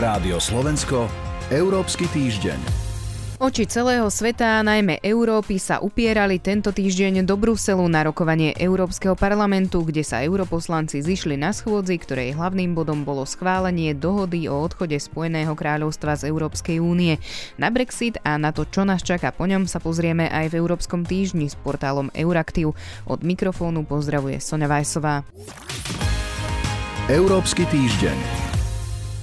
Rádio Slovensko, Európsky týždeň. Oči celého sveta, najmä Európy, sa upierali tento týždeň do Bruselu na rokovanie Európskeho parlamentu, kde sa europoslanci zišli na schôdzi, ktorej hlavným bodom bolo schválenie dohody o odchode Spojeného kráľovstva z Európskej únie. Na Brexit a na to, čo nás čaká po ňom, sa pozrieme aj v Európskom týždni s portálom Euraktiv. Od mikrofónu pozdravuje Sonja Vajsová. Európsky týždeň.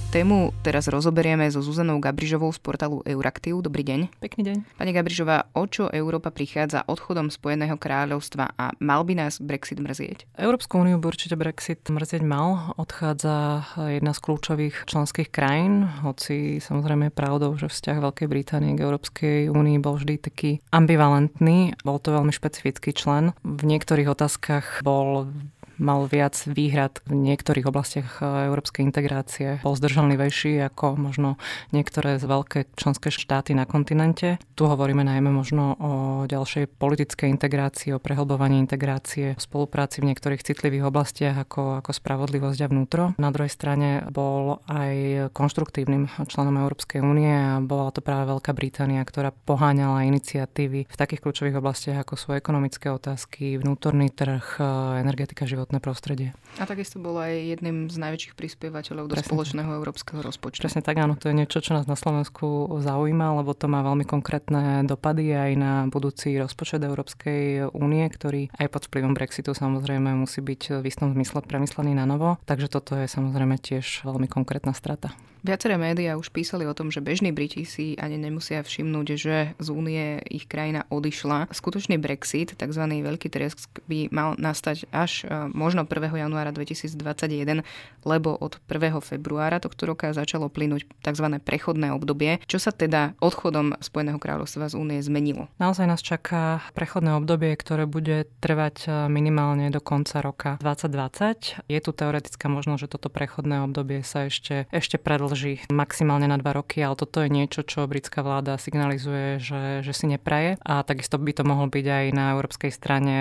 Tému teraz rozoberieme so Zuzanou Gabrižovou z portálu Euraktiv. Dobrý deň. Pekný deň. Pani Gabrižová, o čo Európa prichádza odchodom Spojeného kráľovstva a mal by nás Brexit mrzieť? Európsku úniu by určite Brexit mrzieť mal. Odchádza jedna z kľúčových členských krajín, hoci samozrejme je pravdou, že vzťah Veľkej Británie k Európskej únii bol vždy taký ambivalentný. Bol to veľmi špecifický člen. V niektorých otázkach bol mal viac výhrad v niektorých oblastiach e, európskej integrácie. Bol zdržanlivejší ako možno niektoré z veľké členské štáty na kontinente. Tu hovoríme najmä možno o ďalšej politickej integrácii, o prehlbovaní integrácie, o spolupráci v niektorých citlivých oblastiach ako, ako spravodlivosť a vnútro. Na druhej strane bol aj konštruktívnym členom Európskej únie a bola to práve Veľká Británia, ktorá poháňala iniciatívy v takých kľúčových oblastiach ako sú ekonomické otázky, vnútorný trh, e, energetika, život životné prostredie. A takisto bolo aj jedným z najväčších prispievateľov do Presne spoločného tak. európskeho rozpočtu. Presne tak, áno, to je niečo, čo nás na Slovensku zaujíma, lebo to má veľmi konkrétne dopady aj na budúci rozpočet Európskej únie, ktorý aj pod vplyvom Brexitu samozrejme musí byť v istom zmysle premyslený na novo. Takže toto je samozrejme tiež veľmi konkrétna strata. Viaceré médiá už písali o tom, že bežní Briti si ani nemusia všimnúť, že z únie ich krajina odišla. Skutočný Brexit, tzv. veľký tresk, by mal nastať až e, možno 1. januára 2021, lebo od 1. februára tohto roka začalo plynúť tzv. prechodné obdobie. Čo sa teda odchodom Spojeného kráľovstva z únie zmenilo? Naozaj nás čaká prechodné obdobie, ktoré bude trvať e, minimálne do konca roka 2020. Je tu teoretická možnosť, že toto prechodné obdobie sa ešte, ešte predlží predlží maximálne na dva roky, ale toto je niečo, čo britská vláda signalizuje, že, že si nepraje a takisto by to mohol byť aj na európskej strane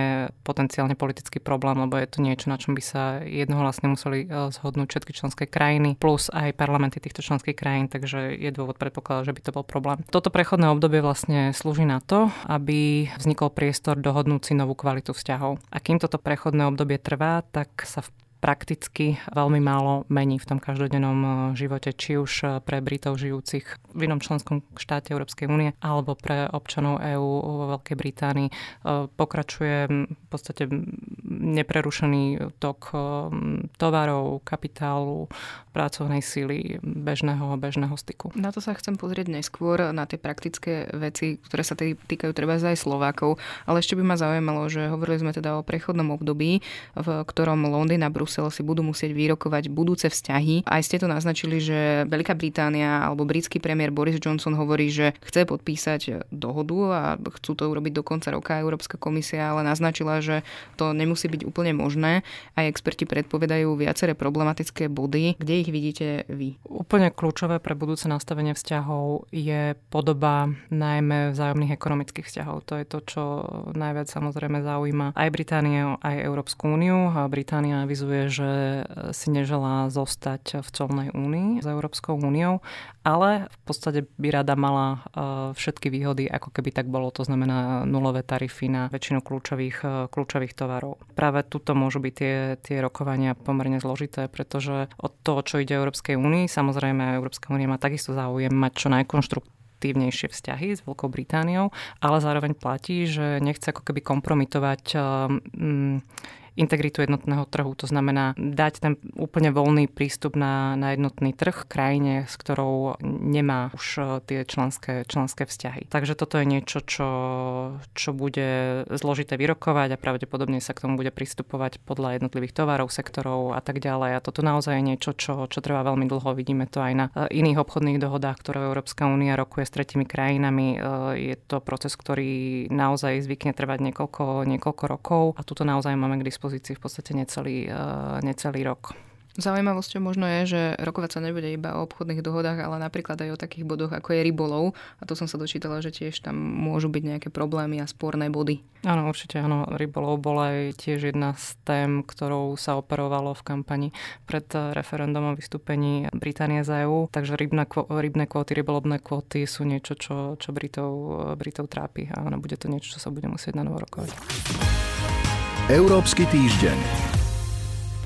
potenciálne politický problém, lebo je to niečo, na čom by sa jednohlasne museli e, zhodnúť všetky členské krajiny, plus aj parlamenty týchto členských krajín, takže je dôvod predpokladať, že by to bol problém. Toto prechodné obdobie vlastne slúži na to, aby vznikol priestor dohodnúť si novú kvalitu vzťahov. A kým toto prechodné obdobie trvá, tak sa v prakticky veľmi málo mení v tom každodennom eh, živote, či už eh, pre Britov žijúcich v inom členskom štáte Európskej únie alebo pre občanov EÚ vo Veľkej Británii. Eh, pokračuje v podstate neprerušený tok tovarov, kapitálu, pracovnej síly, bežného, bežného styku. Na to sa chcem pozrieť neskôr, na tie praktické veci, ktoré sa týkajú treba aj Slovákov, ale ešte by ma zaujímalo, že hovorili sme teda o prechodnom období, v ktorom Londýn a Brusel si budú musieť vyrokovať budúce vzťahy. Aj ste to naznačili, že Veľká Británia alebo britský premiér Boris Johnson hovorí, že chce podpísať dohodu a chcú to urobiť do konca roka Európska komisia, ale naznačila, že to nemusí byť úplne možné. Aj experti predpovedajú viaceré problematické body, kde ich vidíte vy? Úplne kľúčové pre budúce nastavenie vzťahov je podoba najmä vzájomných ekonomických vzťahov. To je to, čo najviac samozrejme zaujíma aj Britániu, aj Európsku úniu. Británia avizuje, že si neželá zostať v colnej únii s Európskou úniou, ale v podstate by rada mala e, všetky výhody, ako keby tak bolo. To znamená nulové tarify na väčšinu kľúčových, e, kľúčových tovarov. Práve tuto môžu byť tie, tie rokovania pomerne zložité, pretože od toho, čo ide Európskej únii, samozrejme Európska únia má takisto záujem mať čo najkonštruktívnejšie vzťahy s Veľkou Britániou, ale zároveň platí, že nechce ako keby kompromitovať um, integritu jednotného trhu. To znamená dať ten úplne voľný prístup na, na jednotný trh krajine, s ktorou nemá už e, tie členské, členské vzťahy. Takže toto je niečo, čo, čo bude zložité vyrokovať a pravdepodobne sa k tomu bude pristupovať podľa jednotlivých tovarov, sektorov a tak ďalej. A toto naozaj je niečo, čo, čo trvá veľmi dlho. Vidíme to aj na e, iných obchodných dohodách, ktoré Európska únia rokuje s tretimi krajinami. E, je to proces, ktorý naozaj zvykne trvať niekoľko, niekoľko rokov a tuto naozaj máme k dispozícii dispozícii v podstate necelý, eh, necelý rok. Zaujímavosťou možno je, že rokovať sa nebude iba o obchodných dohodách, ale napríklad aj o takých bodoch, ako je rybolov. A to som sa dočítala, že tiež tam môžu byť nejaké problémy a sporné body. Áno, určite áno. Rybolov bola aj tiež jedna z tém, ktorou sa operovalo v kampani pred referendum o vystúpení Británie z EÚ. Takže rybné, rybné kvóty, rybolovné kvóty sú niečo, čo, čo Britov, Britov trápi. A bude to niečo, čo sa bude musieť na novo rokovať. Európsky týždeň.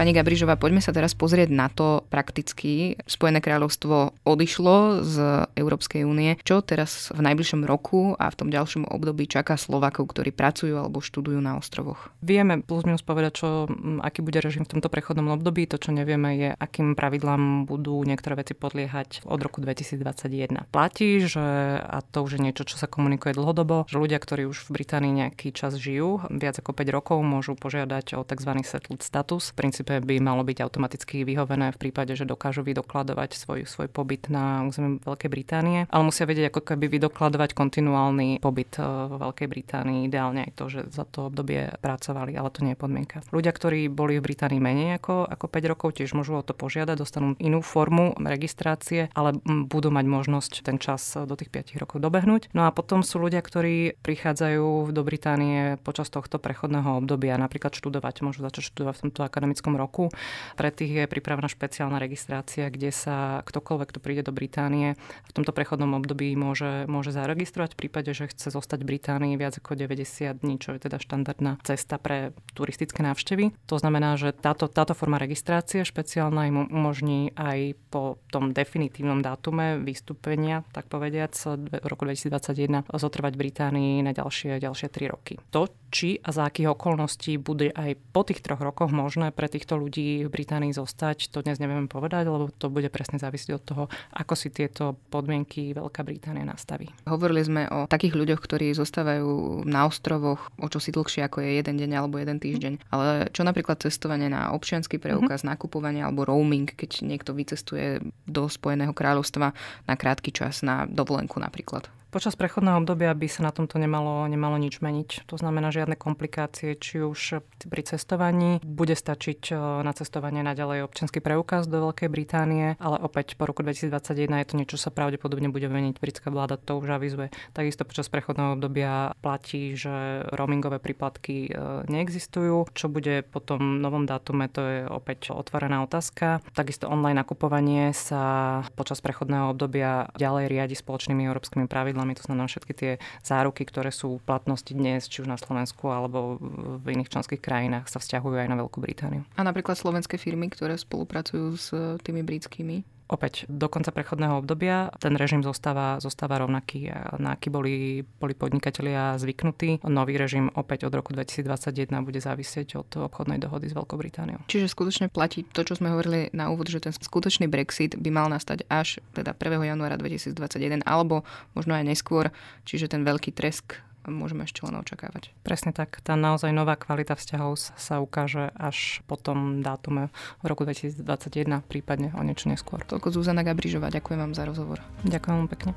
Pani Gabrižová, poďme sa teraz pozrieť na to prakticky. Spojené kráľovstvo odišlo z Európskej únie. Čo teraz v najbližšom roku a v tom ďalšom období čaká Slovakov, ktorí pracujú alebo študujú na ostrovoch? Vieme plus minus povedať, čo, aký bude režim v tomto prechodnom období. To, čo nevieme, je, akým pravidlám budú niektoré veci podliehať od roku 2021. Platí, že, a to už je niečo, čo sa komunikuje dlhodobo, že ľudia, ktorí už v Británii nejaký čas žijú, viac ako 5 rokov, môžu požiadať o tzv. settled status. V princípe princípe by malo byť automaticky vyhovené v prípade, že dokážu vydokladovať svoj, svoj pobyt na území Veľkej Británie, ale musia vedieť ako keby vydokladovať kontinuálny pobyt e, vo Veľkej Británii, ideálne aj to, že za to obdobie pracovali, ale to nie je podmienka. Ľudia, ktorí boli v Británii menej ako, ako 5 rokov, tiež môžu o to požiadať, dostanú inú formu registrácie, ale budú mať možnosť ten čas do tých 5 rokov dobehnúť. No a potom sú ľudia, ktorí prichádzajú do Británie počas tohto prechodného obdobia, napríklad študovať, môžu začať študovať v tomto akademickom roku. Pre tých je pripravená špeciálna registrácia, kde sa ktokoľvek, kto príde do Británie, v tomto prechodnom období môže, môže zaregistrovať v prípade, že chce zostať v Británii viac ako 90 dní, čo je teda štandardná cesta pre turistické návštevy. To znamená, že táto, táto forma registrácie špeciálna im umožní aj po tom definitívnom dátume vystúpenia, tak povediac, v roku 2021 zotrvať Británii na ďalšie, ďalšie 3 roky. To, či a za akých okolností bude aj po tých troch rokoch možné pre týchto ľudí v Británii zostať, to dnes nevieme povedať, lebo to bude presne závisieť od toho, ako si tieto podmienky Veľká Británia nastaví. Hovorili sme o takých ľuďoch, ktorí zostávajú na ostrovoch o čo si dlhšie ako je jeden deň alebo jeden týždeň. Mm. Ale čo napríklad cestovanie na občiansky preukaz, mm-hmm. nakupovanie alebo roaming, keď niekto vycestuje do Spojeného kráľovstva na krátky čas na dovolenku napríklad? Počas prechodného obdobia by sa na tomto nemalo, nemalo nič meniť. To znamená žiadne komplikácie, či už pri cestovaní. Bude stačiť e, na cestovanie naďalej občianský preukaz do Veľkej Británie, ale opäť po roku 2021 je to niečo, čo sa pravdepodobne bude meniť. Britská vláda to už avizuje. Takisto počas prechodného obdobia platí, že roamingové príplatky e, neexistujú. Čo bude po tom novom dátume, to je opäť otvorená otázka. Takisto online nakupovanie sa počas prechodného obdobia ďalej riadi spoločnými európskymi pravidlami pravidlami, to znamená všetky tie záruky, ktoré sú v platnosti dnes, či už na Slovensku alebo v iných členských krajinách, sa vzťahujú aj na Veľkú Britániu. A napríklad slovenské firmy, ktoré spolupracujú s tými britskými? Opäť do konca prechodného obdobia ten režim zostáva, zostáva rovnaký, na aký boli, boli podnikatelia zvyknutí. Nový režim opäť od roku 2021 bude závisieť od obchodnej dohody s Veľkou Britániou. Čiže skutočne platí to, čo sme hovorili na úvod, že ten skutočný Brexit by mal nastať až teda 1. januára 2021 alebo možno aj neskôr, čiže ten veľký tresk môžeme ešte len očakávať. Presne tak. Tá naozaj nová kvalita vzťahov sa ukáže až po tom dátume v roku 2021, prípadne o niečo neskôr. Toľko Zuzana Gabrižová. Ďakujem vám za rozhovor. Ďakujem vám pekne.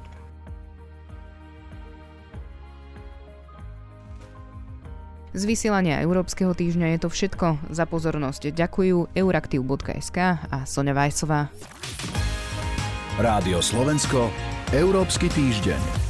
Z vysielania Európskeho týždňa je to všetko. Za pozornosť ďakujú euraktiv.sk a Sonja Vajsová. Rádio Slovensko, Európsky týždeň.